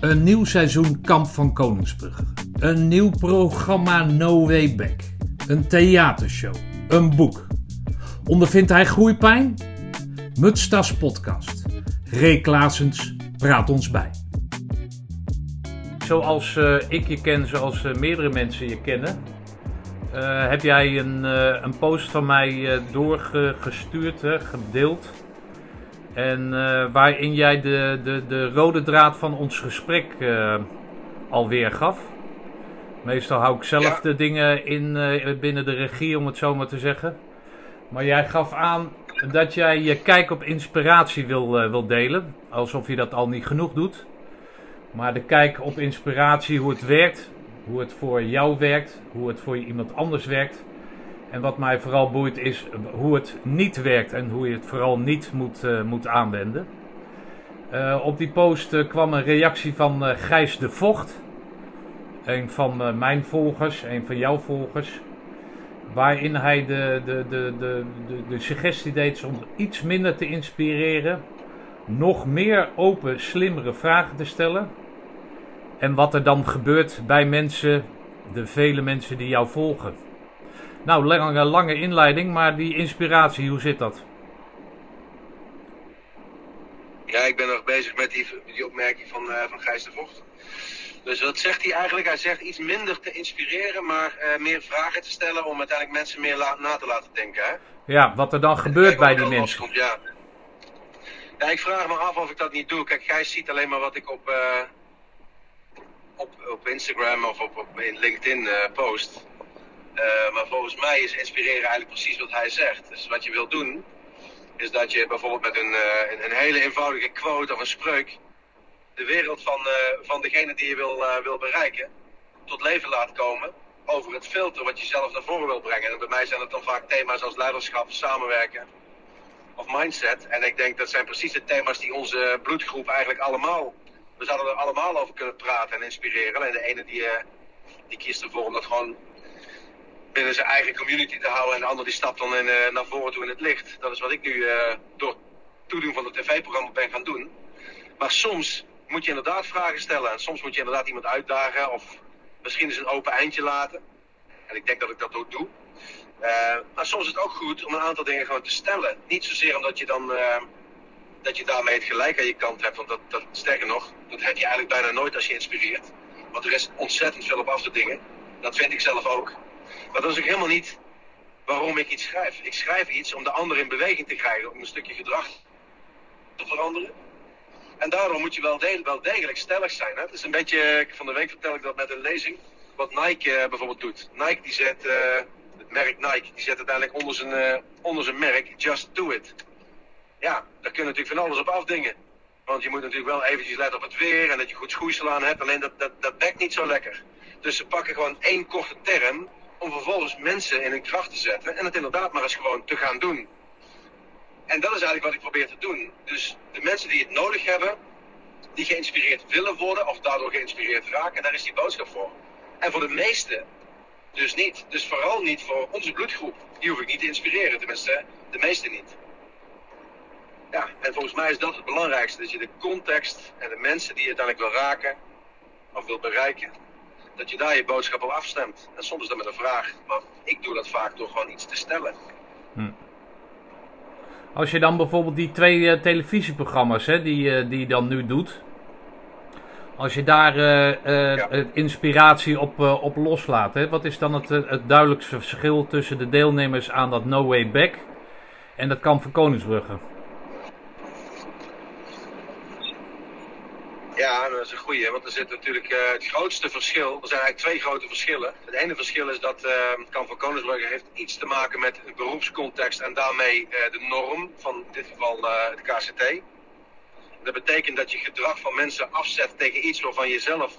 Een nieuw seizoen Kamp van Koningsbrugge. Een nieuw programma No Way Back. Een theatershow. Een boek. Ondervindt hij groeipijn? Mutstas podcast. Ray praat ons bij. Zoals eh, ik je ken, zoals eh, meerdere mensen je kennen, eh, heb jij een, een post van mij doorgestuurd, gedeeld. En eh, waarin jij de, de, de rode draad van ons gesprek eh alweer gaf. Meestal hou ik zelf Ja. de dingen in, eh, binnen de regie, om het zo maar te zeggen. Maar jij gaf aan dat jij je kijk op inspiratie wil, wil delen. Alsof je dat al niet genoeg doet. Maar de kijk op inspiratie, hoe het werkt, hoe het voor jou werkt, hoe het voor iemand anders werkt. En wat mij vooral boeit is hoe het niet werkt en hoe je het vooral niet moet, eh, moet aanwenden. Eh, op die post eh, kwam een reactie van Gijs de Vocht. Een van mijn volgers, een van jouw volgers. Waarin hij de, de, de, de, de, de suggestie deed om iets minder te inspireren. Nog meer open, slimmere vragen te stellen. En wat er dan gebeurt bij mensen, de vele mensen die jou volgen. Nou, lange, lange inleiding, maar die inspiratie, hoe zit dat? Ja, ik ben nog bezig met die, die opmerking van, eh, van Gijs de Vocht. Dus wat zegt hij eigenlijk? Hij zegt iets minder te inspireren, maar eh, meer vragen te stellen om uiteindelijk mensen meer na te laten denken. Hè? Ja, wat er dan gebeurt bij die mensen. loskomt, ja. ja, ik vraag me af of ik dat niet doe. Kijk, Gijs ziet alleen maar wat ik op, eh, op, op Instagram of op, op in LinkedIn post. Eh, maar volgens mij is inspireren eigenlijk precies wat hij zegt. Dus wat je wil doen, is dat je bijvoorbeeld met een, eh, een, hele eenvoudige quote of een spreuk de wereld van, eh, van degene die je wil, wil bereiken tot leven laat komen over het filter wat je zelf naar voren wil brengen. En bij mij zijn het dan vaak thema's als leiderschap, samenwerken of mindset. En ik denk dat zijn precies de thema's die onze bloedgroep eigenlijk allemaal, we zouden er allemaal over kunnen praten en inspireren. Alleen de ene die, die kiest ervoor om dat gewoon binnen zijn eigen community te houden en de ander die stapt dan eh, naar voren toe in het licht. Dat is wat ik nu eh, door toedoen van het tv-programma ben gaan doen. Maar soms moet je inderdaad vragen stellen en soms moet je inderdaad iemand uitdagen of misschien eens een open eindje laten. En ik denk dat ik dat ook doe. Eh, maar soms is het ook goed om een aantal dingen gewoon te stellen. Niet zozeer omdat je dan dat je daarmee het gelijk aan je kant hebt. Want dat, dat, sterker nog, dat heb je eigenlijk bijna nooit als je inspireert. Want er is ontzettend veel op af te dingen. Dat vind ik zelf ook. Maar dat is ook helemaal niet waarom ik iets schrijf. Ik schrijf iets om de ander in beweging te krijgen, om een stukje gedrag te veranderen. En daardoor moet je wel, de- wel degelijk stellig zijn. Hè? Het is een beetje, van de week vertel ik dat met een lezing, wat Nike eh, bijvoorbeeld doet. Nike die zet, eh, het merk Nike, die zet uiteindelijk onder zijn, eh, onder zijn merk, just do it. Ja, daar kun je natuurlijk van alles op afdingen. Want je moet natuurlijk wel eventjes letten op het weer en dat je goed schoeisel aan hebt. Alleen dat, dat, dat bekt niet zo lekker. Dus ze pakken gewoon één korte term om vervolgens mensen in hun kracht te zetten. En het inderdaad maar eens gewoon te gaan doen. En dat is eigenlijk wat ik probeer te doen. Dus de mensen die het nodig hebben, die geïnspireerd willen worden of daardoor geïnspireerd raken, daar is die boodschap voor. En voor de meesten dus niet. Dus vooral niet voor onze bloedgroep. Die hoef ik niet te inspireren, tenminste de meesten niet. Ja, en volgens mij is dat het belangrijkste. Dat je de context en de mensen die je uiteindelijk wil raken of wil bereiken, dat je daar je boodschap op afstemt. En soms dat met een vraag, maar ik doe dat vaak door gewoon iets te stellen. Als je dan bijvoorbeeld die twee eh, televisieprogramma's hè, die, eh, die je dan nu doet. Als je daar eh, Ja. inspiratie op, op loslaat. Hè, wat is dan het, het duidelijkste verschil tussen de deelnemers aan dat No Way Back en dat kamp van Koningsbrugge? Ja, dat is een goeie, want er zit natuurlijk eh, het grootste verschil. Er zijn eigenlijk twee grote verschillen. Het ene verschil is dat het kamp van Koningsbrugge heeft iets te maken met de beroepscontext en daarmee eh, de norm van in dit geval het KCT. Dat betekent dat je gedrag van mensen afzet tegen iets waarvan je zelf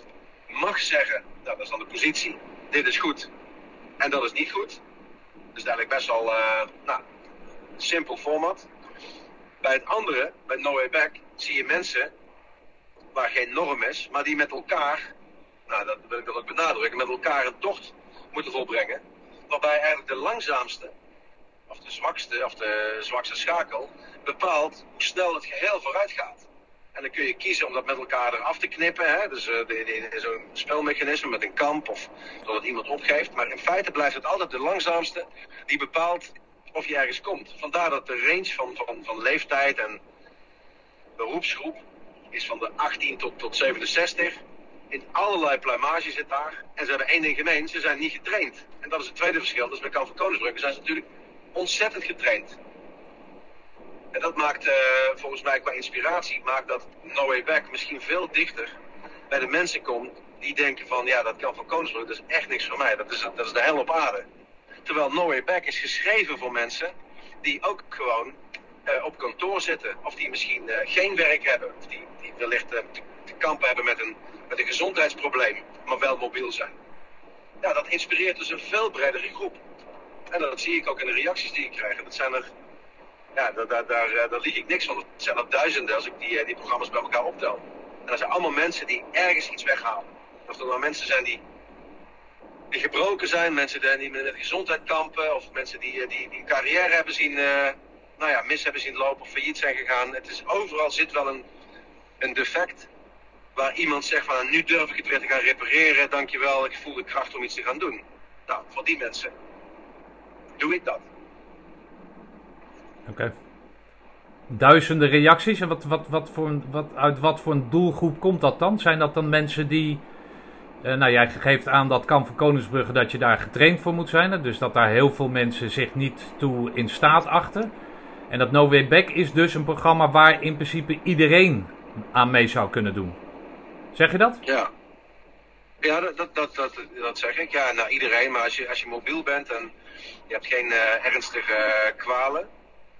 mag zeggen, nou, dat is dan de positie, dit is goed en dat is niet goed. Dus eigenlijk best wel nou, simpel format. Bij het andere, bij No Way Back, zie je mensen waar geen norm is, maar die met elkaar, nou dat wil ik dan ook benadrukken, met elkaar een tocht moeten volbrengen. Waarbij eigenlijk de langzaamste, of de zwakste, of de zwakste schakel, bepaalt hoe snel het geheel vooruit gaat. En dan kun je kiezen om dat met elkaar eraf te knippen. Hè? Dus uh, zo'n spelmechanisme met een kamp of dat iemand opgeeft. Maar in feite blijft het altijd de langzaamste die bepaalt of je ergens komt. Vandaar dat de range van, van, van leeftijd en beroepsgroep is van de 18 tot, tot 67. In allerlei pluimage zit daar. En ze hebben één ding gemeen, ze zijn niet getraind. En dat is het tweede verschil. Dus bij Kan van Koningsbrugge zijn ze natuurlijk ontzettend getraind. En dat maakt uh, volgens mij qua inspiratie, maakt dat No Way Back misschien veel dichter bij de mensen komt die denken van ja, dat kan van Koningsbrug, dat is echt niks voor mij. Dat is, dat is de hel op aarde. Terwijl No Way Back is geschreven voor mensen die ook gewoon op kantoor zitten. Of die misschien uh, geen werk hebben. Of die, die wellicht te, te kampen hebben met een, met een gezondheidsprobleem, maar wel mobiel zijn. Ja, dat inspireert dus een veel bredere groep. En dat zie ik ook in de reacties die ik krijg. Dat zijn er ja, daar, daar, daar, eh, daar lieg ik niks van. Het zijn er duizenden als ik die, eh, die programma's bij elkaar optel. En dat zijn allemaal mensen die ergens iets weghalen. Of er nou mensen zijn die, die gebroken zijn, mensen die met gezondheid kampen, of mensen die, eh, die, die een carrière hebben zien, nou ja, mis hebben zien lopen of failliet zijn gegaan. Het is, overal zit wel een, een defect waar iemand zegt van nu durf ik het weer te gaan repareren, dankjewel, ik voel de kracht om iets te gaan doen. Nou, voor die mensen doe ik dat. Oké. Duizenden reacties. En wat, wat, wat voor wat, uit wat voor een doelgroep komt dat dan? Zijn dat dan mensen die. Uh, nou, jij geeft aan dat Kamp van Koningsbrugge dat je daar getraind voor moet zijn. Dus dat daar heel veel mensen zich niet toe in staat achten. En dat No Way Back is dus een programma waar in principe iedereen aan mee zou kunnen doen. Zeg je dat? Ja. Ja, dat, dat, dat, dat, zeg ik. Ja, nou iedereen. Maar als je, als je mobiel bent en je hebt geen uh, ernstige kwalen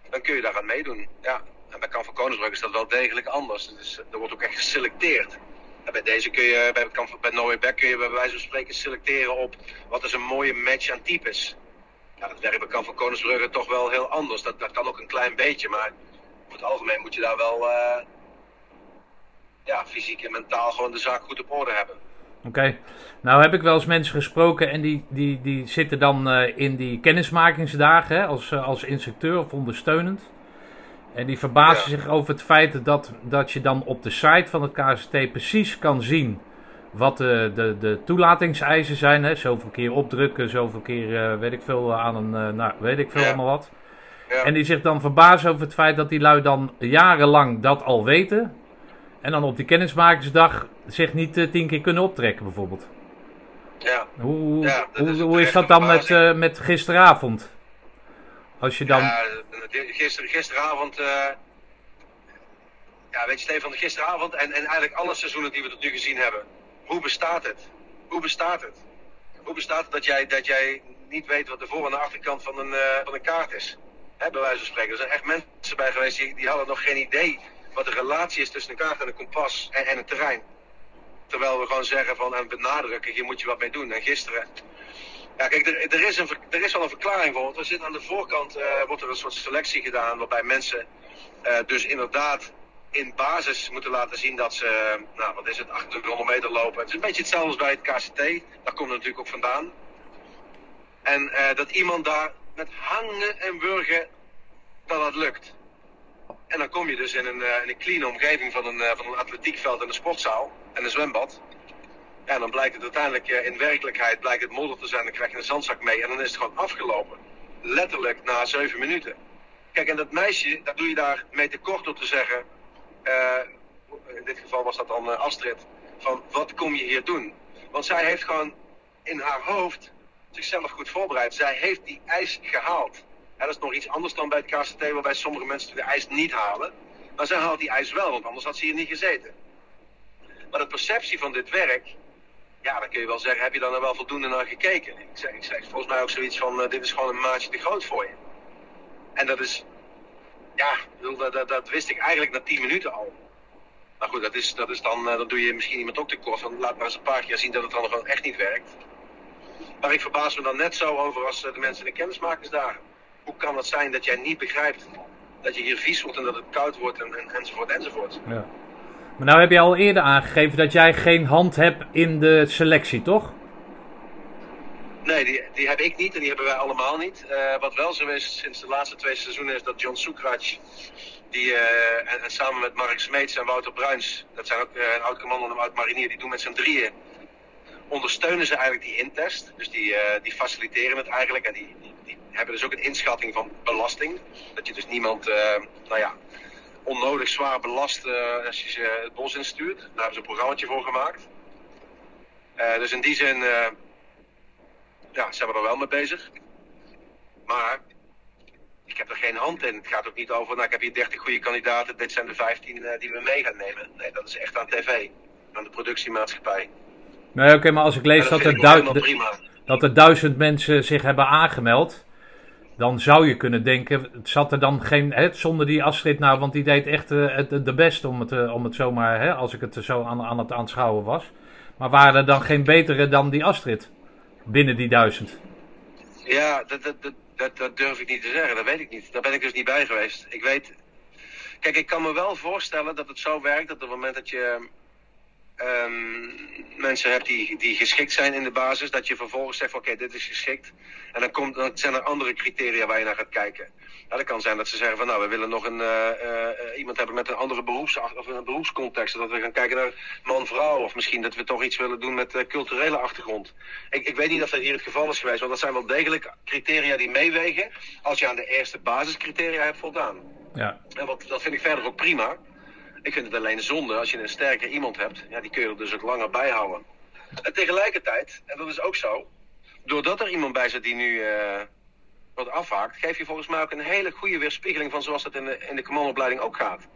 dan kun je daar aan meedoen. Ja. En bij Kamp van Koningsbrug is dat wel degelijk anders. Er wordt ook echt geselecteerd. En bij deze kun je, bij, bij Noé Beck kun je bij wijze van spreken selecteren op wat is een mooie match aan types. Ja, dat bij Kamp van Koningsbrugge toch wel heel anders. Dat, dat kan ook een klein beetje, maar over het algemeen moet je daar wel uh, ja, fysiek en mentaal gewoon de zaak goed op orde hebben. Oké. Nou heb ik wel eens mensen gesproken en die, die, die zitten dan uh, in die kennismakingsdagen hè, als, uh, als instructeur of ondersteunend. En die verbazen ja. zich over het feit dat, dat je dan op de site van het KST precies kan zien wat de, de, de toelatingseisen zijn. Hè. Zoveel keer opdrukken, zoveel keer uh, weet ik veel aan een, nou, weet ik veel ja. allemaal wat. Ja. En die zich dan verbazen over het feit dat die lui dan jarenlang dat al weten. En dan op die kennismakingsdag zich niet tien keer kunnen optrekken, bijvoorbeeld. Ja. Hoe, ja, hoe, is, hoe is dat dan met, uh, met gisteravond? Als je dan. Ja, gister, gisteravond. Uh, ja, weet je, Stefan, gisteravond en, en eigenlijk alle seizoenen die we tot nu gezien hebben. Hoe bestaat het? Hoe bestaat het? Hoe bestaat het dat jij, dat jij niet weet wat de voor- en de achterkant van een, van een kaart is? Hè, bij wijze van spreken. Er zijn echt mensen bij geweest die, die hadden nog geen idee wat de relatie is tussen een kaart en een kompas en, en een terrein. Terwijl we gewoon zeggen van en benadrukken, hier moet je wat mee doen. En gisteren. Ja, kijk, er, is, een, er is wel een verklaring voor. Want er zit aan de voorkant uh, wordt er een soort selectie gedaan. Waarbij mensen uh, dus inderdaad in basis moeten laten zien dat ze, nou wat is het, 800 meter lopen. Het is een beetje hetzelfde als bij het KCT. Daar komt het natuurlijk ook vandaan. En uh, dat iemand daar met hangen en wurgen dat dat lukt. En dan kom je dus in een, uh, in een clean omgeving van een, uh, van een atletiekveld en een sportzaal en een zwembad. En dan blijkt het uiteindelijk in werkelijkheid blijkt het modder te zijn. Dan krijg je een zandzak mee en dan is het gewoon afgelopen. Letterlijk na zeven minuten. Kijk, en dat meisje, daar doe je daar mee tekort door te zeggen. In dit geval was dat dan Astrid. Van wat kom je hier doen? Want zij heeft gewoon in haar hoofd zichzelf goed voorbereid. Zij heeft die eis gehaald. Dat is nog iets anders dan bij het KCT, waarbij sommige mensen de ijs niet halen. Maar zij haalt die ijs wel, want anders had ze hier niet gezeten. Maar de perceptie van dit werk, ja, dan kun je wel zeggen, heb je daar nou wel voldoende naar gekeken? Ik zeg, ik zeg volgens mij ook zoiets van, uh, dit is gewoon een maatje te groot voor je. En dat is, ja, dat, dat, dat wist ik eigenlijk na 10 minuten al. Maar goed, dat is, dat is dan, uh, dan doe je misschien iemand ook tekort. Van, laat maar eens een paar keer zien dat het dan gewoon echt niet werkt. Maar ik verbaas me dan net zo over als uh, de mensen in de kennismakersdagen hoe kan het zijn dat jij niet begrijpt dat je hier vies wordt en dat het koud wordt en, en, enzovoort enzovoort. Ja. Maar nou heb je al eerder aangegeven dat jij geen hand hebt in de selectie, toch? Nee, die, die heb ik niet en die hebben wij allemaal niet. Uh, wat wel zo is sinds de laatste twee seizoenen is dat John Sukraj Die, eh, en, en samen met Mark Smeets en Wouter Bruins, dat zijn ook eh, een oud commando en een oud marinier, die doen met z'n drieën, ondersteunen ze eigenlijk die intest. Dus die, eh, die faciliteren het eigenlijk en die, die, die hebben dus ook een inschatting van belasting. Dat je dus niemand, eh, nou ja, onnodig zwaar belast eh, als je ze het bos instuurt. Daar hebben ze een programmaatje voor gemaakt. Eh, dus in die zin, eh, ja, zijn we er wel mee bezig. Maar ik heb er geen hand in. Het gaat ook niet over, nou ik heb hier 30 goede kandidaten, dit zijn de 15 eh, die we mee gaan nemen. Nee, dat is echt aan tv, aan de productiemaatschappij. Nee, oké, maar als ik lees dat, vind er ik ook helemaal du- prima. dat er duizend mensen zich hebben aangemeld, dan zou je kunnen denken, het zat er dan geen, hè, zonder die Astrid nou, want die deed echt het de best om het, eh, om het zomaar, hè, als ik het zo aan, aan het aanschouwen was. Maar waren er dan geen betere dan die Astrid? Binnen die duizend. Ja, dat, dat, dat, dat, durf ik niet te zeggen. Dat weet ik niet. Daar ben ik dus niet bij geweest. Ik weet. Kijk, ik kan me wel voorstellen dat het zo werkt dat op het moment dat je ehm, mensen hebt die, die geschikt zijn in de basis, dat je vervolgens zegt: oké, dit is geschikt. En dan, komt, dan zijn er andere criteria waar je naar gaat kijken. Dat kan zijn dat ze zeggen van nou, we willen nog een, eh, iemand hebben met een andere beroeps, of een beroepscontext. Dat we gaan kijken naar man-vrouw. Of misschien dat we toch iets willen doen met eh, culturele achtergrond. Ik, ik weet niet of dat hier het geval is geweest, want dat zijn wel degelijk criteria die meewegen als je aan de eerste basiscriteria hebt voldaan. Ja. En wat, dat vind ik verder ook prima. Ik vind het alleen zonde als je een sterke iemand hebt. Ja, die kun je er dus ook langer bij houden. En tegelijkertijd, en dat is ook zo, doordat er iemand bij zit die nu eh, wat afhaakt, geef je volgens mij ook een hele goede weerspiegeling van zoals dat in de, in de commandoopleiding ook gaat.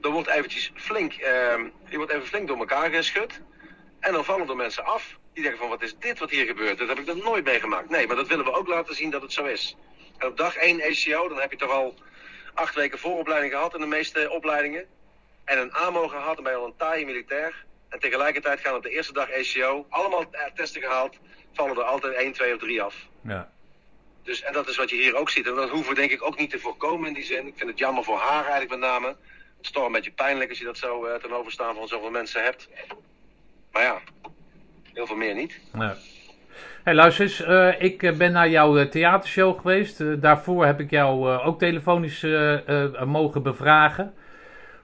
Er wordt eventjes flink, eh, die wordt even flink door elkaar geschud. En dan vallen er mensen af. Die denken van, wat is dit wat hier gebeurt? Dat heb ik nog nooit meegemaakt. Nee, maar dat willen we ook laten zien dat het zo is. En op dag 1 ACO, dan heb je toch al acht weken vooropleiding gehad in de meeste opleidingen. En een AMO gehad, dan ben je al een taaie militair. En tegelijkertijd gaan op de eerste dag ACO, allemaal eh, testen gehaald, vallen er altijd 1, 2 of 3 af. Ja. Dus, en dat is wat je hier ook ziet. En dat hoeven we denk ik ook niet te voorkomen in die zin. Ik vind het jammer voor haar eigenlijk met name. Het is toch een beetje pijnlijk als je dat zo uh, ten overstaan van zoveel mensen hebt. Maar ja, heel veel meer niet. Ja. Hey, luister eens, uh, ik uh, ben naar jouw theatershow geweest. daarvoor heb ik jou ook telefonisch mogen bevragen.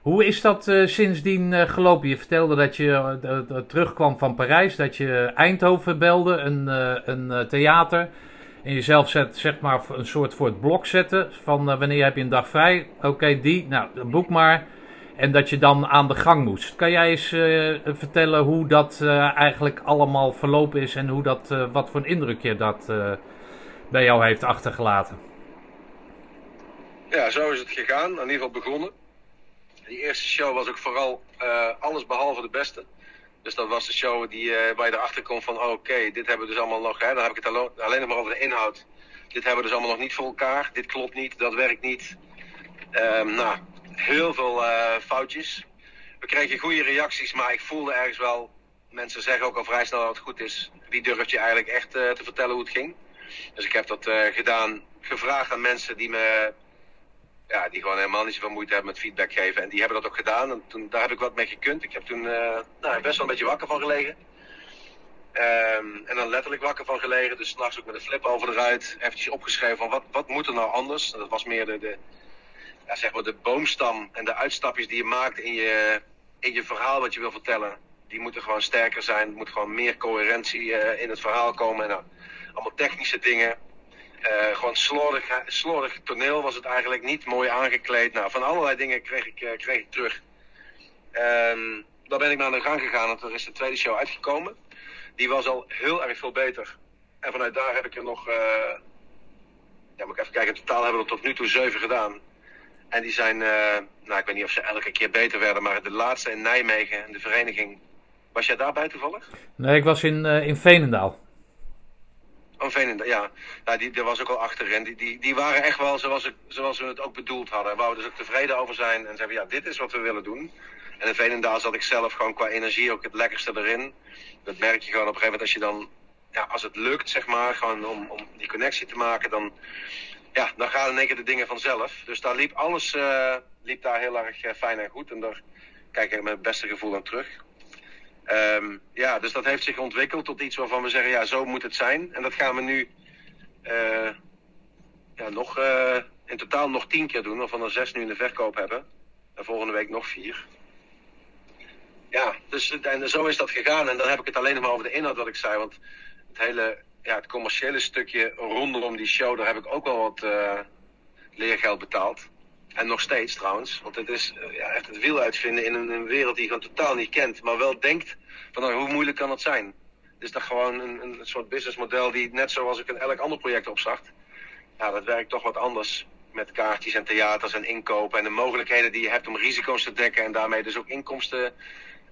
Hoe is dat sindsdien gelopen? Je vertelde dat je terugkwam van Parijs, dat je Eindhoven belde, een, een theater. En jezelf zet, zeg maar een soort voor het blok zetten van wanneer heb je een dag vrij? Oké, die, nou boek maar. En dat je dan aan de gang moest. Kan jij eens uh, vertellen hoe dat uh, eigenlijk allemaal verlopen is en hoe dat, wat voor een indruk je dat bij jou heeft achtergelaten? Ja, zo is het gegaan. In ieder geval begonnen. Die eerste show was ook vooral alles behalve de beste. Dus dat was de show die, waar je erachter komt van oké, dit hebben we dus allemaal nog. Hè, dan heb ik het alleen nog maar over de inhoud. Dit hebben we dus allemaal nog niet voor elkaar. Dit klopt niet, dat werkt niet. Um, nou, heel veel uh, foutjes. We kregen goede reacties, maar ik voelde ergens wel. Mensen zeggen ook al vrij snel dat het goed is. Wie durft je eigenlijk echt uh, te vertellen hoe het ging? Dus ik heb dat uh, gedaan, gevraagd aan mensen die me. Ja, die gewoon helemaal niet zoveel moeite hebben met feedback geven. En die hebben dat ook gedaan. En toen, daar heb ik wat mee gekund. Ik heb toen nou, best wel een beetje wakker van gelegen. Um, en dan letterlijk wakker van gelegen. Dus s'nachts ook met een flip over eruit. Eventjes opgeschreven van wat, wat moet er nou anders? Dat was meer de, de, ja, zeg maar de boomstam en de uitstapjes die je maakt in je, in je verhaal wat je wil vertellen. Die moeten gewoon sterker zijn. Er moet gewoon meer coherentie uh, in het verhaal komen. En nou, allemaal technische dingen. Uh, gewoon slordig, slordig toneel was het eigenlijk niet mooi aangekleed. Nou, van allerlei dingen kreeg ik, uh, kreeg ik terug. Um, daar ben ik naar de gang gegaan. En er is de tweede show uitgekomen. Die was al heel erg veel beter. En vanuit daar heb ik er nog. ja, moet ik even kijken. In totaal hebben we er tot nu toe zeven gedaan. En die zijn, nou ik weet niet of ze elke keer beter werden, maar de laatste in Nijmegen, de vereniging. Was jij daarbij toevallig? Nee, ik was in, in Veenendaal. Oh, Veenendaal, ja. Nou, die, die was ook al achterin. Die, die, die waren echt wel zoals, ik, zoals we het ook bedoeld hadden. Waar we dus ook tevreden over zijn en zeggen, ja, dit is wat we willen doen. En in Veenendaal zat ik zelf gewoon qua energie ook het lekkerste erin. Dat merk je gewoon op een gegeven moment als je dan, ja, als het lukt, zeg maar, gewoon om, om die connectie te maken, dan ja, dan gaan in één keer de dingen vanzelf. Dus daar liep alles uh, liep daar heel erg uh, fijn en goed. En daar kijk ik met het beste gevoel aan terug. Um, ja, dus dat heeft zich ontwikkeld tot iets waarvan we zeggen, ja, zo moet het zijn. En dat gaan we nu uh, ja, nog, in totaal nog tien keer doen, waarvan er zes nu in de verkoop hebben. En volgende week nog vier. Ja, dus en zo is dat gegaan. En dan heb ik het alleen nog maar over de inhoud wat ik zei. Want het hele ja, het commerciële stukje rondom die show, daar heb ik ook wel wat uh, leergeld betaald. En nog steeds trouwens. Want het is uh, ja, echt het wiel uitvinden in een, wereld die je gewoon totaal niet kent. Maar wel denkt van nou, hoe moeilijk kan het zijn? Is toch gewoon een, een soort businessmodel die net zoals ik in elk ander project opzag. Ja, dat werkt toch wat anders. Met kaartjes en theaters en inkopen en de mogelijkheden die je hebt om risico's te dekken. En daarmee dus ook inkomsten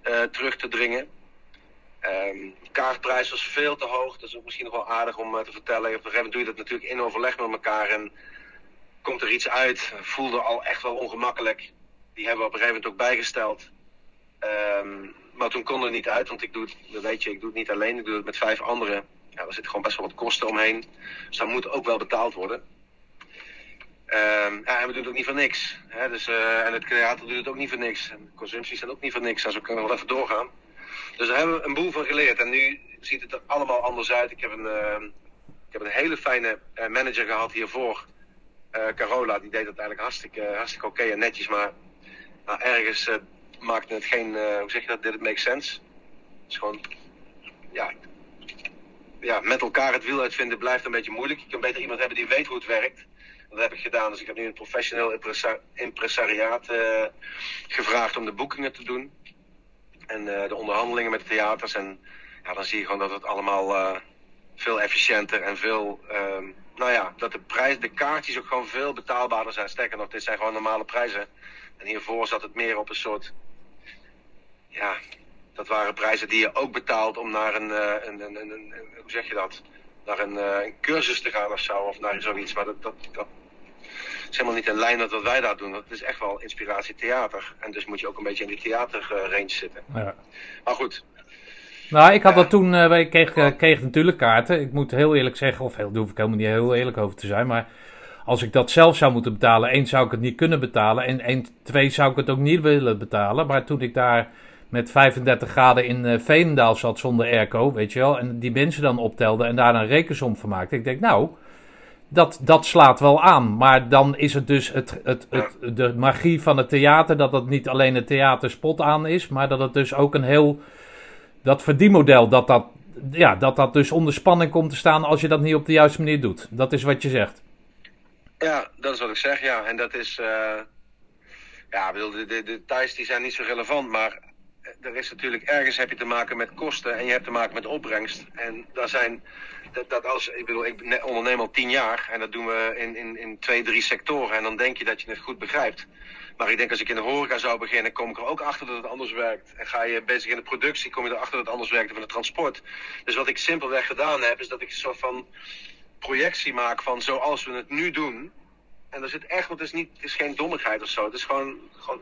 uh, terug te dringen. Um, kaartprijs was veel te hoog. Dat is ook misschien nog wel aardig om uh, te vertellen. Op een gegeven moment doe je dat natuurlijk in overleg met elkaar. En komt er iets uit. Voelde al echt wel ongemakkelijk. Die hebben we op een gegeven moment ook bijgesteld. Um, maar toen kon het niet uit. Want ik doe het, weet je, ik doe het niet alleen. Ik doe het met vijf anderen. Ja, er zitten gewoon best wel wat kosten omheen. Dus dat moet ook wel betaald worden. Um, ja, en we doen het ook niet voor niks. Hè? Dus, uh, en het theater doet het ook niet voor niks. En de consumpties zijn ook niet voor niks. En zo kunnen we wel even doorgaan. Dus daar hebben we een boel van geleerd. En nu ziet het er allemaal anders uit. Ik heb een, uh, ik heb een hele fijne uh, manager gehad hiervoor. Uh, Carola, die deed dat eigenlijk hartstikke, hartstikke oké en netjes. Maar ergens maakte het geen, hoe zeg je dat, did it make sense? Het is gewoon, ja, ja, met elkaar het wiel uitvinden blijft een beetje moeilijk. Je kan beter iemand hebben die weet hoe het werkt. Dat heb ik gedaan. Dus ik heb nu een professioneel impresa impresariaat gevraagd om de boekingen te doen. En de onderhandelingen met de theaters. En ja, dan zie je gewoon dat het allemaal veel efficiënter en veel. Uh, nou ja, dat de prijs, de kaartjes ook gewoon veel betaalbaarder zijn. Sterker nog, dit zijn gewoon normale prijzen. En hiervoor zat het meer op een soort. Ja, dat waren prijzen die je ook betaalt om naar een. een, een, een, een hoe zeg je dat? Naar een, een, cursus te gaan of zo. Of naar zoiets. Maar dat, dat, dat is helemaal niet in lijn met wat wij daar doen. Dat is echt wel inspiratie theater. En dus moet je ook een beetje in die theaterrange zitten. Ja. Maar goed. Nou, ik had dat toen, uh, ik kreeg, uh, kreeg natuurlijk kaarten. Ik moet heel eerlijk zeggen, of heel, daar hoef ik helemaal niet heel eerlijk over te zijn. Maar als ik dat zelf zou moeten betalen, één zou ik het niet kunnen betalen. En één, twee zou ik het ook niet willen betalen. Maar toen ik daar met 35 graden in uh, Veenendaal zat zonder airco, weet je wel. En die mensen dan optelde en daar een rekensom van maakte. Ik denk, nou, dat, dat slaat wel aan. Maar dan is het dus het, het, het, de magie van het theater. Dat het niet alleen het theater spot aan is. Maar dat het dus ook een heel. Dat verdienmodel. Dat dat, ja, dat dat dus onder spanning komt te staan. als je dat niet op de juiste manier doet. Dat is wat je zegt. Ja, dat is wat ik zeg. Ja, en dat is. Uh, ja, bedoel, de, de, de details die zijn niet zo relevant. Maar er is natuurlijk ergens heb je te maken met kosten. en je hebt te maken met opbrengst. En daar zijn dat, als, ik bedoel, ik onderneem al tien jaar en dat doen we in, in, in twee, drie sectoren en dan denk je dat je het goed begrijpt. Maar ik denk als ik in de horeca zou beginnen, kom ik er ook achter dat het anders werkt. En ga je bezig in de productie, kom je erachter dat het anders werkt van het transport. Dus wat ik simpelweg gedaan heb, is dat ik een soort van projectie maak van zoals we het nu doen. En dat zit echt, want het is, niet, het is geen dommigheid of zo. Het is gewoon, gewoon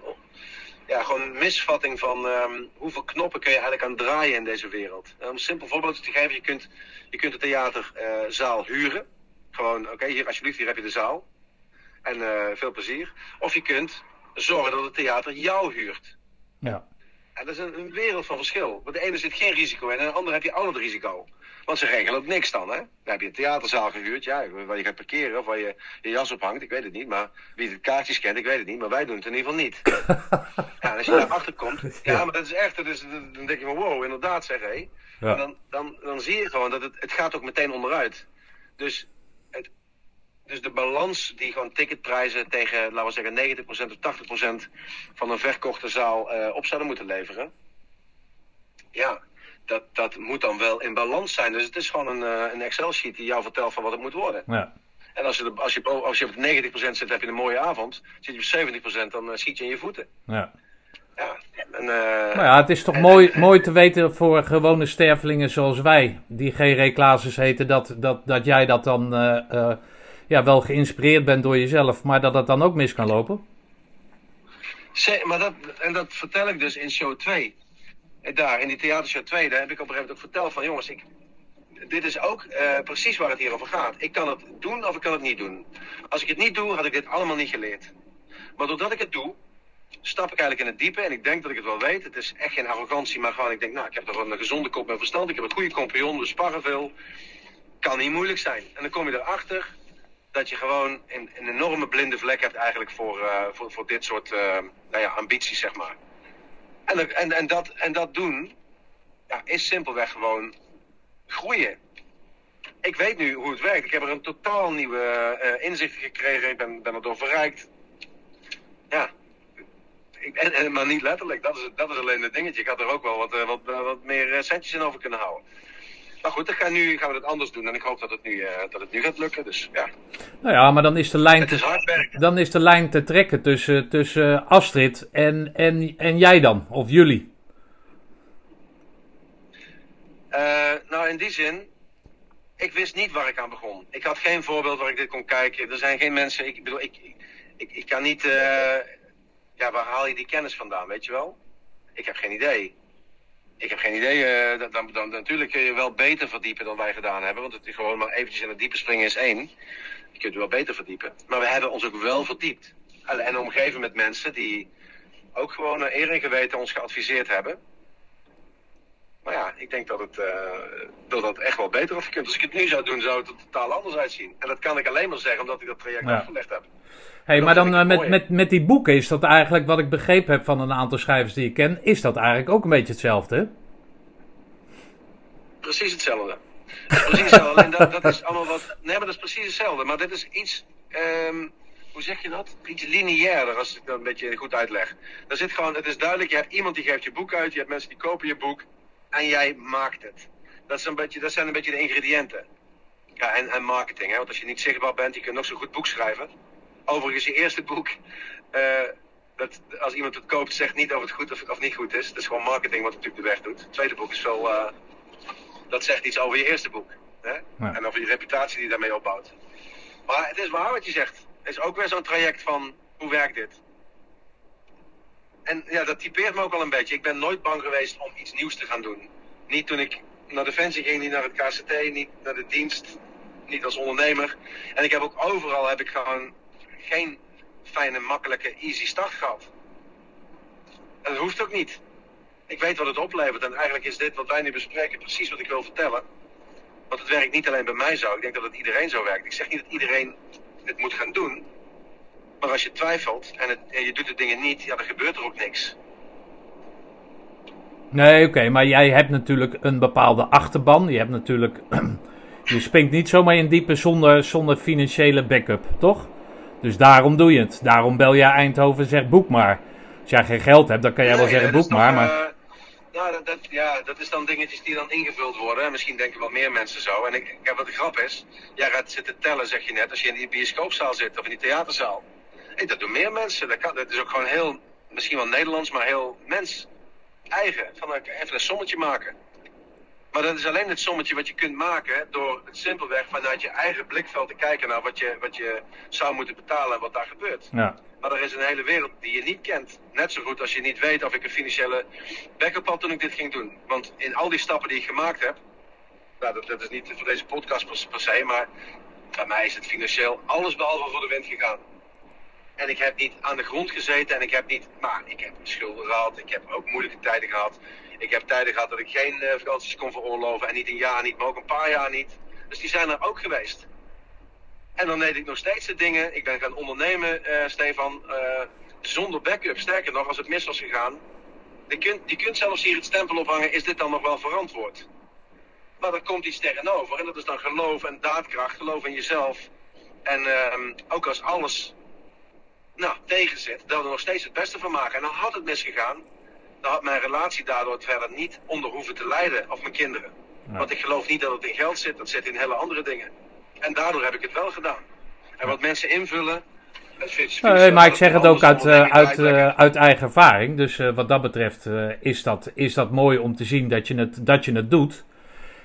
ja, gewoon een misvatting van um, hoeveel knoppen kun je eigenlijk aan draaien in deze wereld. Om een simpel voorbeeld te geven, je kunt, je kunt de theaterzaal uh, huren. Gewoon, oké, okay, hier alsjeblieft, hier heb je de zaal. En uh, veel plezier. Of je kunt zorgen dat het theater jou huurt. Ja. En dat is een, een wereld van verschil. Want de ene zit geen risico in en de andere heb je al het risico. Want ze regelen ook niks dan, hè? Dan heb je een theaterzaal gehuurd, ja, waar je gaat parkeren of waar je je jas op hangt, ik weet het niet. Maar wie de kaartjes kent, ik weet het niet. Maar wij doen het in ieder geval niet. ja, en als je daarachter komt, ja, maar dat is echt, dat is, dan denk je van wow, inderdaad zeg, hé. Ja. Dan, dan, dan zie je gewoon dat het, het gaat ook meteen onderuit. Dus, het, dus de balans die gewoon ticketprijzen tegen, laten we zeggen, 90% of 80% van een verkochte zaal uh, op zouden moeten leveren. Ja, dat, dat moet dan wel in balans zijn. Dus het is gewoon een, uh, een Excel-sheet die jou vertelt van wat het moet worden. Ja. En als je, als, je, als je op 90% zit, heb je een mooie avond. Zit je op 70%, dan uh, schiet je in je voeten. Ja. Ja, en, uh, nou ja, het is toch en, mooi, en, mooi te weten voor gewone stervelingen zoals wij, die geen reclases heten, dat, dat, dat jij dat dan ja, wel geïnspireerd bent door jezelf, maar dat het dan ook mis kan lopen. Maar dat, en dat vertel ik dus in show 2 daar in die theatershow 2, daar heb ik op een gegeven moment ook verteld van jongens, ik, dit is ook uh, precies waar het hier over gaat. Ik kan het doen of ik kan het niet doen. Als ik het niet doe, had ik dit allemaal niet geleerd. Maar doordat ik het doe, stap ik eigenlijk in het diepe en ik denk dat ik het wel weet. Het is echt geen arrogantie, maar gewoon ik denk, nou, ik heb toch een gezonde kop en verstand. Ik heb een goede compagnon, we sparren veel. Kan niet moeilijk zijn. En dan kom je erachter dat je gewoon een, enorme blinde vlek hebt eigenlijk voor, uh, voor, voor dit soort uh, nou ja, ambities, zeg maar. En, en, en, dat, en dat doen ja, is simpelweg gewoon groeien. Ik weet nu hoe het werkt. Ik heb er een totaal nieuwe uh, inzicht gekregen. Ik ben, ben er door verrijkt. Ja. Ik, en, maar niet letterlijk. Dat is, dat is alleen het dingetje. Ik had er ook wel wat, wat, wat meer centjes in over kunnen houden. Maar goed, dan gaan, nu, gaan we het anders doen. En ik hoop dat het nu, uh, dat het nu gaat lukken. Dus, ja. Nou ja, maar dan is de lijn, het is hard werken. dan is de lijn te trekken tussen, tussen Astrid en, en, en jij dan. Of jullie. Uh, nou, in die zin. Ik wist niet waar ik aan begon. Ik had geen voorbeeld waar ik dit kon kijken. Er zijn geen mensen. Ik bedoel, ik, ik, ik kan niet. Uh, ja, waar haal je die kennis vandaan, weet je wel? Ik heb geen idee. Ik heb geen idee. Uh, dan, dan, natuurlijk kun je wel beter verdiepen dan wij gedaan hebben. Want het is gewoon maar eventjes in het diepe springen is één. Je kunt wel beter verdiepen. Maar we hebben ons ook wel verdiept. En, en omgeven met mensen die ook gewoon uh, eer en geweten ons geadviseerd hebben. Maar ja, ik denk dat het, uh, dat het echt wel beter had gekund. Als ik het nu zou doen, zou het er totaal anders uitzien. En dat kan ik alleen maar zeggen omdat ik dat traject ja. afgelegd heb. Hey, maar dan uh, met, met, met die boeken is dat eigenlijk, wat ik begrepen heb van een aantal schrijvers die ik ken, is dat eigenlijk ook een beetje hetzelfde? Precies hetzelfde. precies hetzelfde. Alleen dat, dat is allemaal wat. Nee, maar dat is precies hetzelfde. Maar dit is iets. Um, hoe zeg je dat? Iets lineairder, als ik dat een beetje goed uitleg. Er zit gewoon, het is duidelijk, je hebt iemand die geeft je boek uit, je hebt mensen die kopen je boek en jij maakt het. Dat, is een beetje, dat zijn een beetje de ingrediënten. Ja, en, en marketing, hè? want als je niet zichtbaar bent, je kunt nog zo'n goed boek schrijven. Overigens, je eerste boek, uh, dat, als iemand het koopt, zegt niet of het goed of, of niet goed is. Dat is gewoon marketing wat natuurlijk de weg doet. Het tweede boek is wel, uh, dat zegt iets over je eerste boek. Hè? Ja. En over je reputatie die je daarmee opbouwt. Maar het is waar wat je zegt. Het is ook weer zo'n traject van, hoe werkt dit? En ja, dat typeert me ook al een beetje. Ik ben nooit bang geweest om iets nieuws te gaan doen. Niet toen ik naar Defensie ging, niet naar het KCT, niet naar de dienst, niet als ondernemer. En ik heb ook overal heb ik gewoon geen fijne, makkelijke, easy start gehad. En dat hoeft ook niet. Ik weet wat het oplevert en eigenlijk is dit wat wij nu bespreken precies wat ik wil vertellen. Want het werkt niet alleen bij mij zo, ik denk dat het iedereen zo werkt. Ik zeg niet dat iedereen het moet gaan doen. Maar als je twijfelt en, het, je doet de dingen niet, ja, dan gebeurt er ook niks. Nee, oké, maar jij hebt natuurlijk een bepaalde achterban. Je hebt natuurlijk. je springt niet zomaar in diepe zonder, zonder financiële backup, toch? Dus daarom doe je het. Daarom bel jij Eindhoven en zegt boek maar. Als jij geen geld hebt, dan kan jij nee, wel zeggen boek maar. maar... Uh, nou, dat, dat, ja, dat is dan dingetjes die dan ingevuld worden. Misschien denken wel meer mensen zo. En ik, ik, wat de grap is, jij gaat zitten tellen, zeg je net, als je in die bioscoopzaal zit of in die theaterzaal. Hey, dat doen meer mensen. Dat, kan, dat is ook gewoon heel, misschien wel Nederlands, maar heel mens eigen. Van even een sommetje maken. Maar dat is alleen het sommetje wat je kunt maken door het simpelweg vanuit je eigen blikveld te kijken naar wat je, wat je zou moeten betalen en wat daar gebeurt. Ja. Maar er is een hele wereld die je niet kent. Net zo goed als je niet weet of ik een financiële backup had toen ik dit ging doen. Want in al die stappen die ik gemaakt heb, nou, dat, dat is niet voor deze podcast per, per se, maar bij mij is het financieel alles behalve voor de wind gegaan. En ik heb niet aan de grond gezeten en ik heb niet, maar ik heb schulden gehad, ik heb ook moeilijke tijden gehad. Ik heb tijden gehad dat ik geen uh, vakanties kon veroorloven en niet een jaar niet, maar ook een paar jaar niet. Dus die zijn er ook geweest. En dan deed ik nog steeds de dingen. Ik ben gaan ondernemen, uh, Stefan, uh, zonder backup. Sterker nog, als het mis was gegaan, je kunt, kunt zelfs hier het stempel ophangen, is dit dan nog wel verantwoord? Maar er komt iets tegenover en dat is dan geloof en daadkracht, geloof in jezelf. En uh, ook als alles nou, tegenzit, dat we er nog steeds het beste van maken. En dan had het misgegaan, dan had mijn relatie daardoor verder niet onder hoeven te lijden, of mijn kinderen. Ja. Want ik geloof niet dat het in geld zit, dat zit in hele andere dingen. En daardoor heb ik het wel gedaan. En wat mensen invullen. Nee, maar ik zeg het ook uit, uh, uit, uh, uit eigen ervaring. Dus uh, wat dat betreft is, dat, is dat mooi om te zien dat je het, dat je het doet.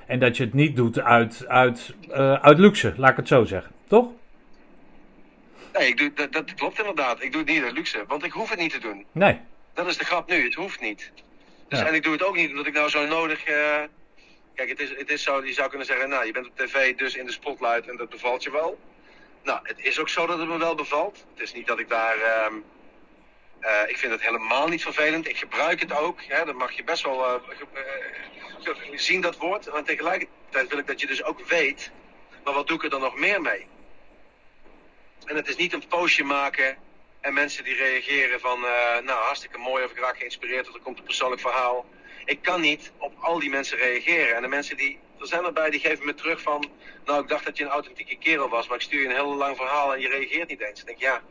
En dat je het niet doet uit, uit, uit luxe, laat ik het zo zeggen. Toch? Nee, ik doe, dat, dat klopt inderdaad. Ik doe het niet uit luxe, want ik hoef het niet te doen. Nee. Dat is de grap nu, het hoeft niet. Dus, ja. En ik doe het ook niet omdat ik nou zo nodig. Uh, kijk, het is, het is zo, je zou kunnen zeggen, nou, je bent op tv, dus in de spotlight en dat bevalt je wel. Nou, het is ook zo dat het me wel bevalt. Het is niet dat ik daar. Uh, uh, ik vind het helemaal niet vervelend. Ik gebruik het ook. Hè, dan mag je best wel uh, zien dat woord. Maar tegelijkertijd wil ik dat je dus ook weet. Maar wat doe ik er dan nog meer mee? En het is niet een postje maken en mensen die reageren van, uh, nou hartstikke mooi of ik raak geïnspireerd of er komt een persoonlijk verhaal. Ik kan niet op al die mensen reageren. En de mensen die, er zijn erbij die geven me terug van, nou ik dacht dat je een authentieke kerel was, maar ik stuur je een heel lang verhaal en je reageert niet eens. Ik denk ja,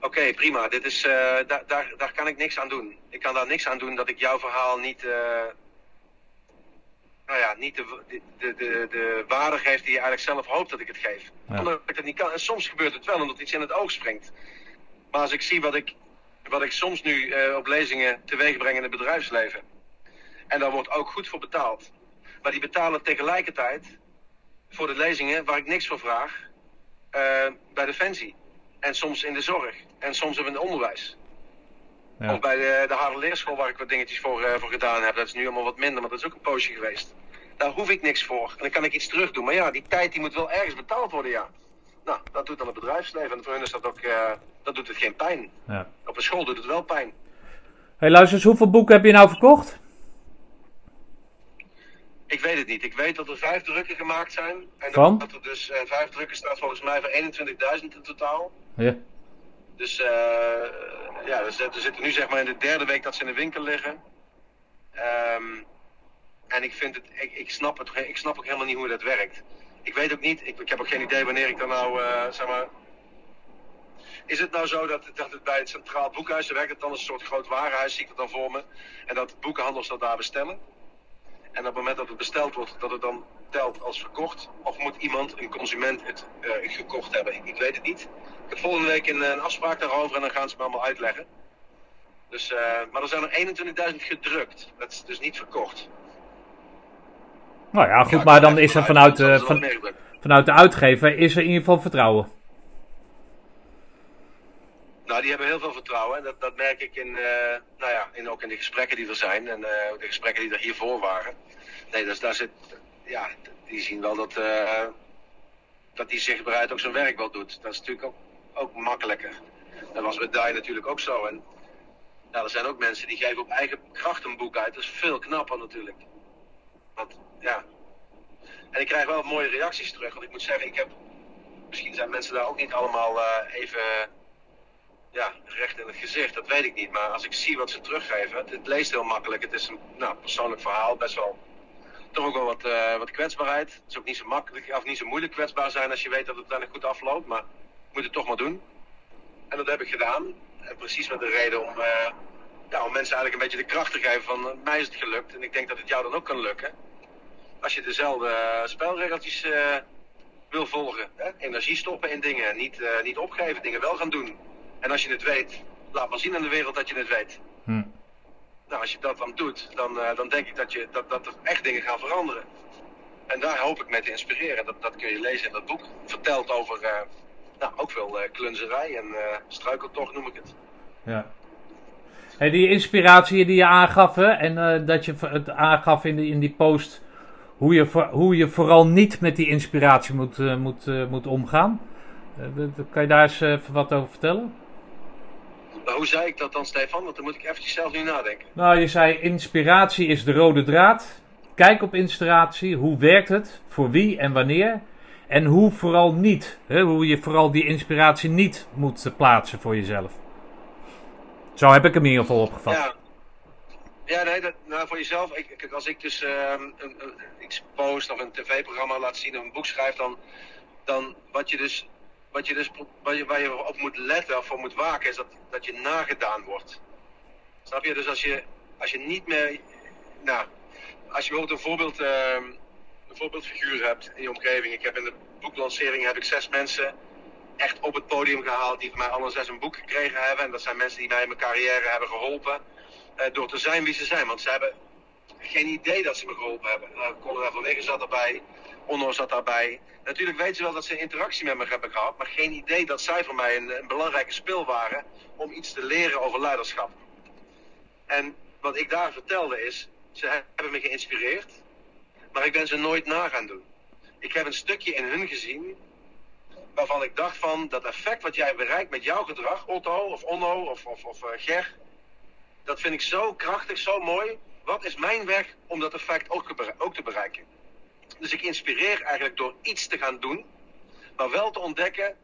oké prima, dit is, uh, daar, daar, daar kan ik niks aan doen. Ik kan daar niks aan doen dat ik jouw verhaal niet, uh, nou ja, niet de, de, de, de waarde geef die je eigenlijk zelf hoopt dat ik het geef. Ja. Omdat ik dat niet kan. En soms gebeurt het wel omdat iets in het oog springt. Maar als ik zie wat ik, wat ik soms nu uh, op lezingen teweeg breng in het bedrijfsleven. En daar wordt ook goed voor betaald. Maar die betalen tegelijkertijd voor de lezingen waar ik niks voor vraag. Uh, bij Defensie. En soms in de zorg. En soms in het onderwijs. Ja. Of bij de, de harde leerschool waar ik wat dingetjes voor, uh, voor gedaan heb. Dat is nu allemaal wat minder, maar dat is ook een poosje geweest. Daar hoef ik niks voor. En dan kan ik iets terug doen. Maar ja, die tijd die moet wel ergens betaald worden, ja. Nou, dat doet dan het bedrijfsleven. En voor hen is dat ook, uh, dat doet het geen pijn. Ja. Op een school doet het wel pijn. hey, luister eens, hoeveel boeken heb je nou verkocht? Ik weet het niet. Ik weet dat er vijf drukken gemaakt zijn. En Van? dat er dus uh, vijf drukken staat volgens mij voor 21.000 in totaal. Ja. Dus uh, ja, we zitten nu zeg maar in de derde week dat ze in de winkel liggen. Um, en ik vind het, ik, ik, snap het, ik snap ook helemaal niet hoe dat werkt. Ik weet ook niet, ik, ik heb ook geen idee wanneer ik dan nou, uh, zeg maar... Is het nou zo dat, dat het bij het Centraal Boekhuis, werkt het dan een soort groot warenhuis, zie ik dat dan voor me. En dat boekenhandels dat daar bestellen. En op het moment dat het besteld wordt, dat het dan telt als verkocht. Of moet iemand, een consument, het uh, gekocht hebben? Ik, weet het niet. Ik heb volgende week een, een, afspraak daarover en dan gaan ze me allemaal uitleggen. Dus, uh, maar er zijn er 21.000 gedrukt. Dat is dus niet verkocht. Nou ja, goed, maar dan is er vanuit, uh, van, vanuit de uitgever is er in ieder geval vertrouwen. Nou, die hebben heel veel vertrouwen. Dat, dat merk ik in, uh, nou ja, in, ook in de gesprekken die er zijn en uh, de gesprekken die er hiervoor waren. Nee, dus daar zit, ja, die zien wel dat, uh, dat die zich bereid ook zijn werk wel doet. Dat is natuurlijk ook, ook makkelijker. Dat was met Dai natuurlijk ook zo. En nou, er zijn ook mensen die geven op eigen kracht een boek uit. Dat is veel knapper natuurlijk. Want, ja. En ik krijg wel mooie reacties terug. Want ik moet zeggen, ik heb, misschien zijn mensen daar ook niet allemaal even ja, recht in het gezicht, dat weet ik niet. Maar als ik zie wat ze teruggeven, het, leest heel makkelijk. Het is een nou, persoonlijk verhaal, best wel. Toch ook wel wat, uh, wat kwetsbaarheid. Het is ook niet zo makkelijk, of niet zo moeilijk kwetsbaar zijn als je weet dat het uiteindelijk goed afloopt. Maar ik moet het toch maar doen. En dat heb ik gedaan. En precies met de reden om, uh, om mensen eigenlijk een beetje de kracht te geven van mij is het gelukt. En ik denk dat het jou dan ook kan lukken. Als je dezelfde spelregeltjes wil volgen. Hè? Energie stoppen in dingen. Niet, niet opgeven, dingen wel gaan doen. En als je het weet, laat maar zien aan de wereld dat je het weet. Hm. Nou, als je dat dan doet, dan, uh, dan denk ik dat, je, dat, dat er echt dingen gaan veranderen. En daar hoop ik mee te inspireren. Dat, dat kun je lezen in dat boek. Vertelt over uh, nou, ook veel uh, klunzerij en struikeltocht noem ik het. Ja. Hey, die inspiratie die je aangaf, hè, en dat je het aangaf in, de, in die post, hoe je, hoe je vooral niet met die inspiratie moet, moet, moet omgaan. kan je daar eens even wat over vertellen? Maar hoe zei ik dat dan, Stefan? Want dan moet ik eventjes zelf nu nadenken. Nou, je zei inspiratie is de rode draad. Kijk op inspiratie. Hoe werkt het? Voor wie en wanneer? En hoe vooral niet. Hè? Hoe je vooral die inspiratie niet moet plaatsen voor jezelf. Zo heb ik hem in ieder geval opgevat. Ja, ja nee, dat, nou, voor jezelf. Ik, als ik dus uh, een, een, iets post of een tv-programma laat zien of een boek schrijf, dan, dan wat je dus wat je dus, waar, je, waar je op moet letten of voor moet waken, is dat, dat je nagedaan wordt. Snap je? Dus als je, als je niet meer. Nou, als je bijvoorbeeld een, voorbeeld, uh, een voorbeeldfiguur hebt in je omgeving. Ik heb in de boeklancering heb ik zes mensen echt op het podium gehaald die van mij alle zes een boek gekregen hebben. En dat zijn mensen die mij in mijn carrière hebben geholpen. Uh, door te zijn wie ze zijn. Want ze hebben geen idee dat ze me geholpen hebben. Uh, Conrad van Wegen zat erbij. Onno zat daarbij. Natuurlijk weten ze wel dat ze interactie met me hebben gehad, maar geen idee dat zij voor mij een, een belangrijke spil waren om iets te leren over leiderschap. En wat ik daar vertelde is, ze hebben me geïnspireerd, maar ik ben ze nooit na gaan doen. Ik heb een stukje in hun gezien waarvan ik dacht van dat effect wat jij bereikt met jouw gedrag, Otto of Onno of, of, of uh, Ger, dat vind ik zo krachtig, zo mooi. Wat is mijn weg om dat effect ook, te bereiken? Dus ik inspireer eigenlijk door iets te gaan doen, maar wel te ontdekken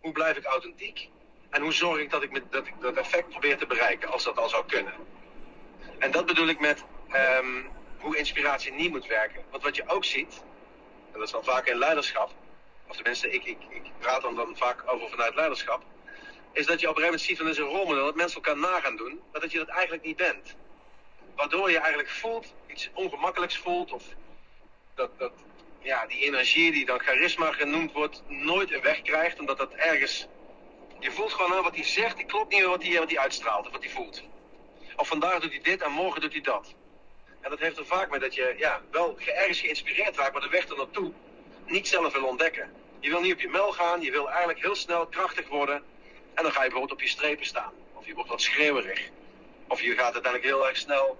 hoe blijf ik authentiek? En hoe zorg ik dat ik, met, dat, ik dat effect probeer te bereiken, als dat al zou kunnen? En dat bedoel ik met um, hoe inspiratie niet moet werken. Want wat je ook ziet, en dat is wel vaak in leiderschap, of tenminste, ik, ik, ik praat dan, dan vaak over vanuit leiderschap, is dat je op een gegeven ziet van is een rolmodel, dat mensen elkaar na gaan doen, maar dat je dat eigenlijk niet bent. Waardoor je eigenlijk voelt, iets ongemakkelijks voelt, of dat, dat ja, die energie die dan charisma genoemd wordt, nooit een weg krijgt, omdat dat ergens. Je voelt gewoon aan wat hij zegt, die klopt niet wat hij, wat uitstraalt of wat hij voelt. Of vandaag doet hij dit en morgen doet hij dat. En dat heeft er vaak mee dat je ja, wel ergens geïnspireerd raakt, maar de weg er naartoe niet zelf wil ontdekken. Je wil niet op je mel gaan, je wil eigenlijk heel snel krachtig worden. En dan ga je bijvoorbeeld op je strepen staan. Of je wordt wat schreeuwerig. Of je gaat uiteindelijk heel erg snel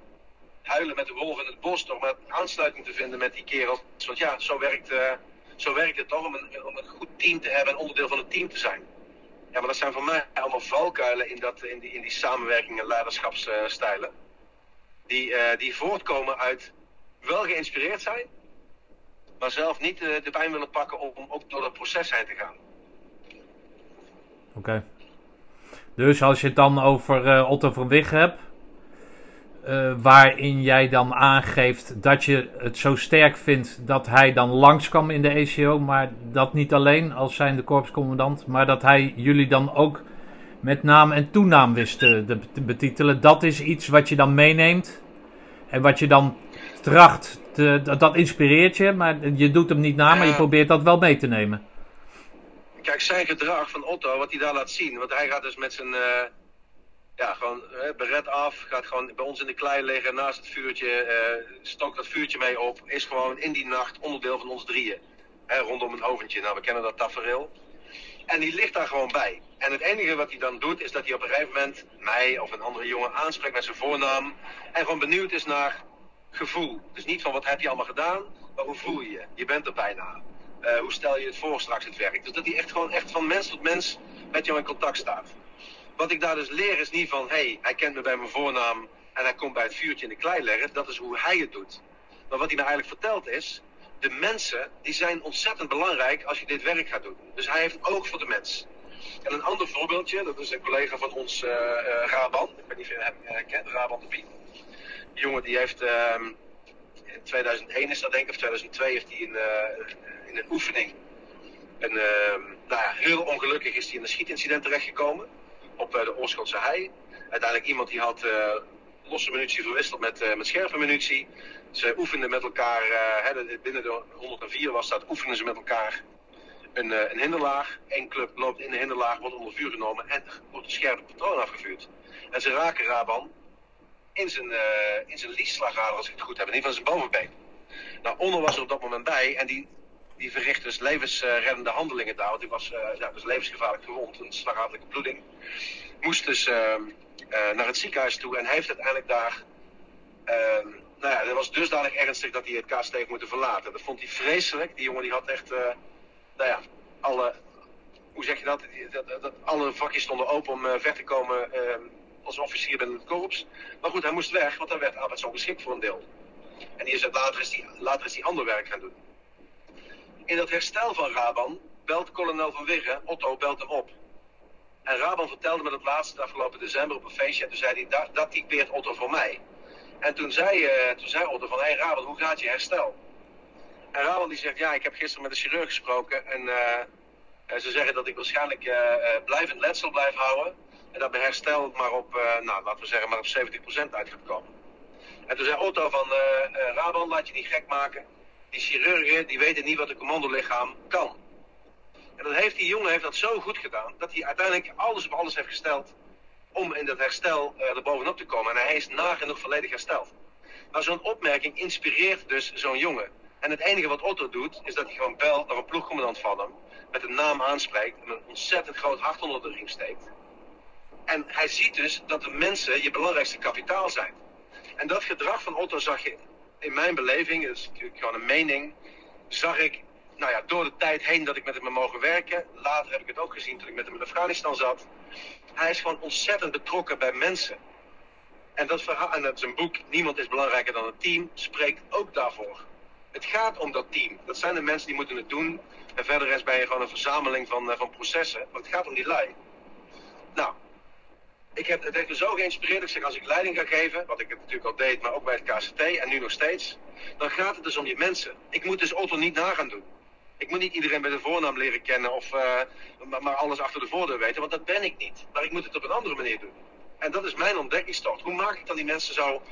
huilen met de wolf in het bos met aansluiting te vinden met die kerel. Want ja, zo werkt, uh, zo werkt het toch om een, om een goed team te hebben en onderdeel van het team te zijn. Ja, maar dat zijn voor mij allemaal valkuilen in, dat, in, die, in die samenwerking en leiderschapsstijlen. Die, uh, die voortkomen uit wel geïnspireerd zijn, maar zelf niet uh, de pijn willen pakken om ook door dat proces heen te gaan. Oké. Dus als je het dan over uh, Otto van Wig hebt, uh, waarin jij dan aangeeft dat je het zo sterk vindt dat hij dan langskwam in de ECO, maar dat niet alleen als zijnde korpscommandant, maar dat hij jullie dan ook met naam en toenaam wist te, te betitelen. Dat is iets wat je dan meeneemt en wat je dan tracht, te, dat inspireert je, maar je doet hem niet na, maar je probeert dat wel mee te nemen. Kijk, zijn gedrag van Otto, wat hij daar laat zien, want hij gaat dus met zijn... Uh ja, gewoon hè, beret af, gaat gewoon bij ons in de klei liggen naast het vuurtje, uh, stokt dat vuurtje mee op, is gewoon in die nacht onderdeel van ons drieën. Hè, rondom een oventje, nou we kennen dat tafereel. En die ligt daar gewoon bij. En het enige wat hij dan doet, is dat hij op een gegeven moment mij of een andere jongen aanspreekt met zijn voornaam. En gewoon benieuwd is naar gevoel. Dus niet van wat heb je allemaal gedaan, maar hoe voel je je? Je bent er bijna. Uh, hoe stel je het voor straks het werk? Dus dat hij echt gewoon echt van mens tot mens met jou in contact staat wat ik daar dus leer is niet van, hey, hij kent me bij mijn voornaam en hij komt bij het vuurtje in de klei leggen. Dat is hoe hij het doet. Maar wat hij me eigenlijk vertelt is, de mensen die zijn ontzettend belangrijk als je dit werk gaat doen. Dus hij heeft oog voor de mens. En een ander voorbeeldje, dat is een collega van ons, uh, Raban. Ik weet niet of je hem herkent, Raban de Pien. Die jongen die heeft, uh, in 2001 is dat denk ik, of 2002 heeft hij in, uh, in een oefening. En ehm, nou ja, heel ongelukkig is hij in een schietincident terechtgekomen op eh, de Oorschotse hei. Uiteindelijk iemand die had eh, losse munitie verwisseld met, eh, met scherpe munitie. Ze oefenden met elkaar, hè, binnen de 104 was dat, oefenen ze met elkaar een, een hinderlaag. Eén club loopt in de hinderlaag, wordt onder vuur genomen en wordt een scherpe patroon afgevuurd. En ze raken Raban in zijn, uh, in zijn liesslagader, als ik het goed heb, in ieder geval zijn bovenbeen. Nou, Onno was er op dat moment bij en die, die verricht dus levensreddende handelingen daar. Want hij was, uh, ja, dus levensgevaarlijk gewond, een slagadelijke bloeding moest dus uh, uh, naar het ziekenhuis toe en heeft uiteindelijk daar. Uh, nou ja, dat was dusdanig ernstig dat hij het kast heeft moeten verlaten. Dat vond hij vreselijk. Die jongen die had echt. nou ja, alle. Hoe zeg je dat? dat, alle vakjes stonden open om ver te komen ehm, als officier binnen het korps. Maar goed, hij moest weg, want hij werd arbeidsongeschikt voor een deel. En die is later, is die, later is hij ander werk gaan doen. In dat herstel van Raban belt kolonel van Wiggen, Otto belt hem op. En Raban vertelde me dat laatste afgelopen december op een feestje. En toen zei hij, dat, dat typeert Otto voor mij. En toen zei, uh, toen zei Otto van, hé hey Raban, hoe gaat je herstel? En Raban die zegt, ja, ik heb gisteren met de chirurg gesproken. En uh, ze zeggen dat ik waarschijnlijk uh, blijvend letsel blijf houden. En dat mijn herstel maar op, nou, laten we zeggen, maar op 70% uit gaat komen. En toen zei Otto van, Raban, laat je niet gek maken. Die chirurgen, die weten niet wat een commandolichaam kan. En dat heeft die jongen heeft dat zo goed gedaan, dat hij uiteindelijk alles op alles heeft gesteld om in dat herstel uh, er bovenop te komen. En hij is nagenoeg volledig hersteld. Maar zo'n opmerking inspireert dus zo'n jongen. En het enige wat Otto doet, is dat hij gewoon belt naar een ploegcommandant van hem, met een naam aanspreekt en een ontzettend groot hart onder de riem steekt. En hij ziet dus dat de mensen je belangrijkste kapitaal zijn. En dat gedrag van Otto zag je in mijn beleving, is gewoon een mening, zag ik nou ja, door de tijd heen dat ik met hem mogen werken. Later heb ik het ook gezien toen ik met hem in Afghanistan zat. Hij is gewoon ontzettend betrokken bij mensen. En dat verhaal, en dat een boek, Niemand is belangrijker dan het team, spreekt ook daarvoor. Het gaat om dat team. Dat zijn de mensen die moeten het doen. En verder is ben je gewoon een verzameling van, eh, van processen. Maar het gaat om die lui. Nou, ik heb, het heeft me zo geïnspireerd. Ik zeg, als ik leiding ga geven, wat ik het natuurlijk al deed, maar ook bij het KCT en nu nog steeds, dan gaat het dus om die mensen. Ik moet dus Otto niet na gaan doen. Ik moet niet iedereen bij de voornaam leren kennen of maar, maar, alles achter de voordeur weten, want dat ben ik niet. Maar ik moet het op een andere manier doen. En dat is mijn ontdekkingstocht. Hoe maak ik dan die mensen zo,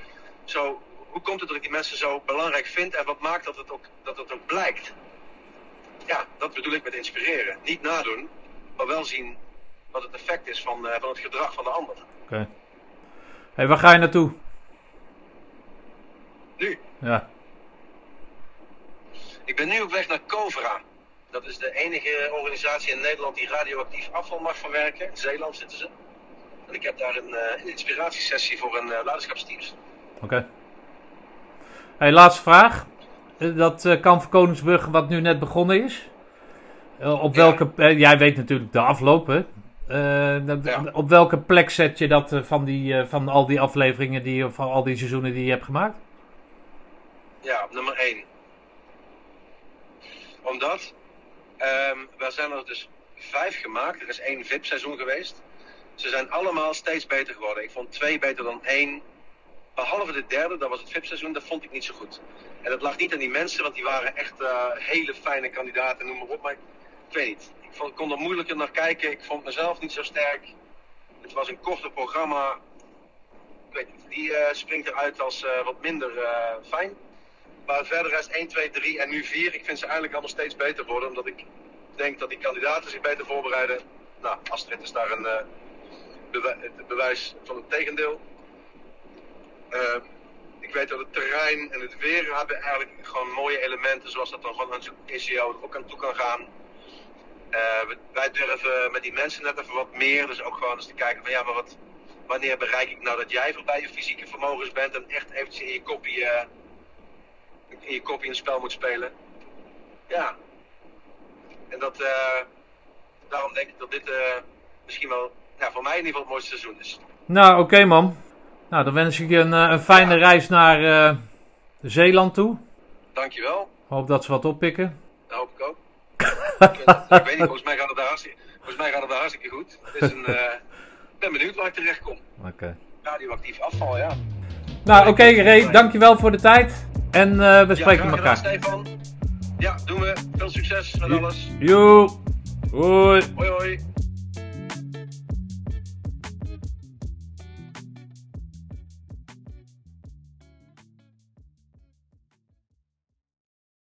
zo hoe komt het dat ik die mensen zo belangrijk vind en wat maakt dat het ook, dat het ook blijkt? Ja, dat bedoel ik met inspireren. Niet nadoen, maar wel zien wat het effect is van, uh, van het gedrag van de ander. Oké. Okay. Hey, waar ga je naartoe? Nu? Ja. Ik ben nu op weg naar Covra. Dat is de enige organisatie in Nederland die radioactief afval mag verwerken. In Zeeland zitten ze. En ik heb daar een, uh, een inspiratiesessie voor een uh, leiderschapsteams. Oké. Okay. Hey, laatste vraag. Dat uh, kamp van Koningsbrug wat nu net begonnen is. op welke... Jij weet natuurlijk de afloop, hè? Ja. Op welke plek zet je dat van, die, van al die afleveringen, die, van al die seizoenen die je hebt gemaakt? Ja, op nummer 1 omdat um, we zijn er dus vijf gemaakt. Er is één VIP-seizoen geweest. Ze zijn allemaal steeds beter geworden. Ik vond twee beter dan één. Behalve de derde, dat was het VIP-seizoen, dat vond ik niet zo goed. En dat lag niet aan die mensen, want die waren echt uh, hele fijne kandidaten, noem maar op. Maar ik weet niet. Ik, kon er moeilijker naar kijken. Ik vond mezelf niet zo sterk. Het was een korter programma. Weet. Die uh, springt eruit als uh, wat minder fijn. Maar verder is 1, 2, 3 en nu 4. Ik vind ze eigenlijk allemaal steeds beter worden. Omdat ik denk dat die kandidaten zich beter voorbereiden. Nou, Astrid is daar een uh, bewijs, van het tegendeel. Uh, ik weet dat het terrein en het weer hebben eigenlijk gewoon mooie elementen. Zoals dat dan gewoon een ECO er ook aan toe kan gaan. Uh, wij durven met die mensen net even wat meer. Dus ook gewoon eens te kijken van ja, maar wat, wanneer bereik ik nou dat jij voorbij je fysieke vermogens bent. En echt eventjes in je kopie in je kopje een spel moet spelen. Ja. En dat, uh, daarom denk ik dat dit misschien wel, ja, voor mij in ieder geval het mooiste seizoen is. Nou, oké okay, man. Nou, dan wens ik je een, een fijne ja. reis naar Zeeland toe. Dankjewel. Hoop dat ze wat oppikken. Dat hoop ik ook. Ik, weet niet, volgens mij gaat het daar hartstikke, volgens mij gaat het daar hartstikke goed. Het is een, ik ben benieuwd waar ik terecht kom. Oké. Okay. Radioactief afval, ja. Nou, oké okay, Ray, dankjewel voor de tijd. En uh, we spreken ja, elkaar. Stefan. Ja, doen we. Veel succes met alles. Jo. Hoi. Hoi hoi.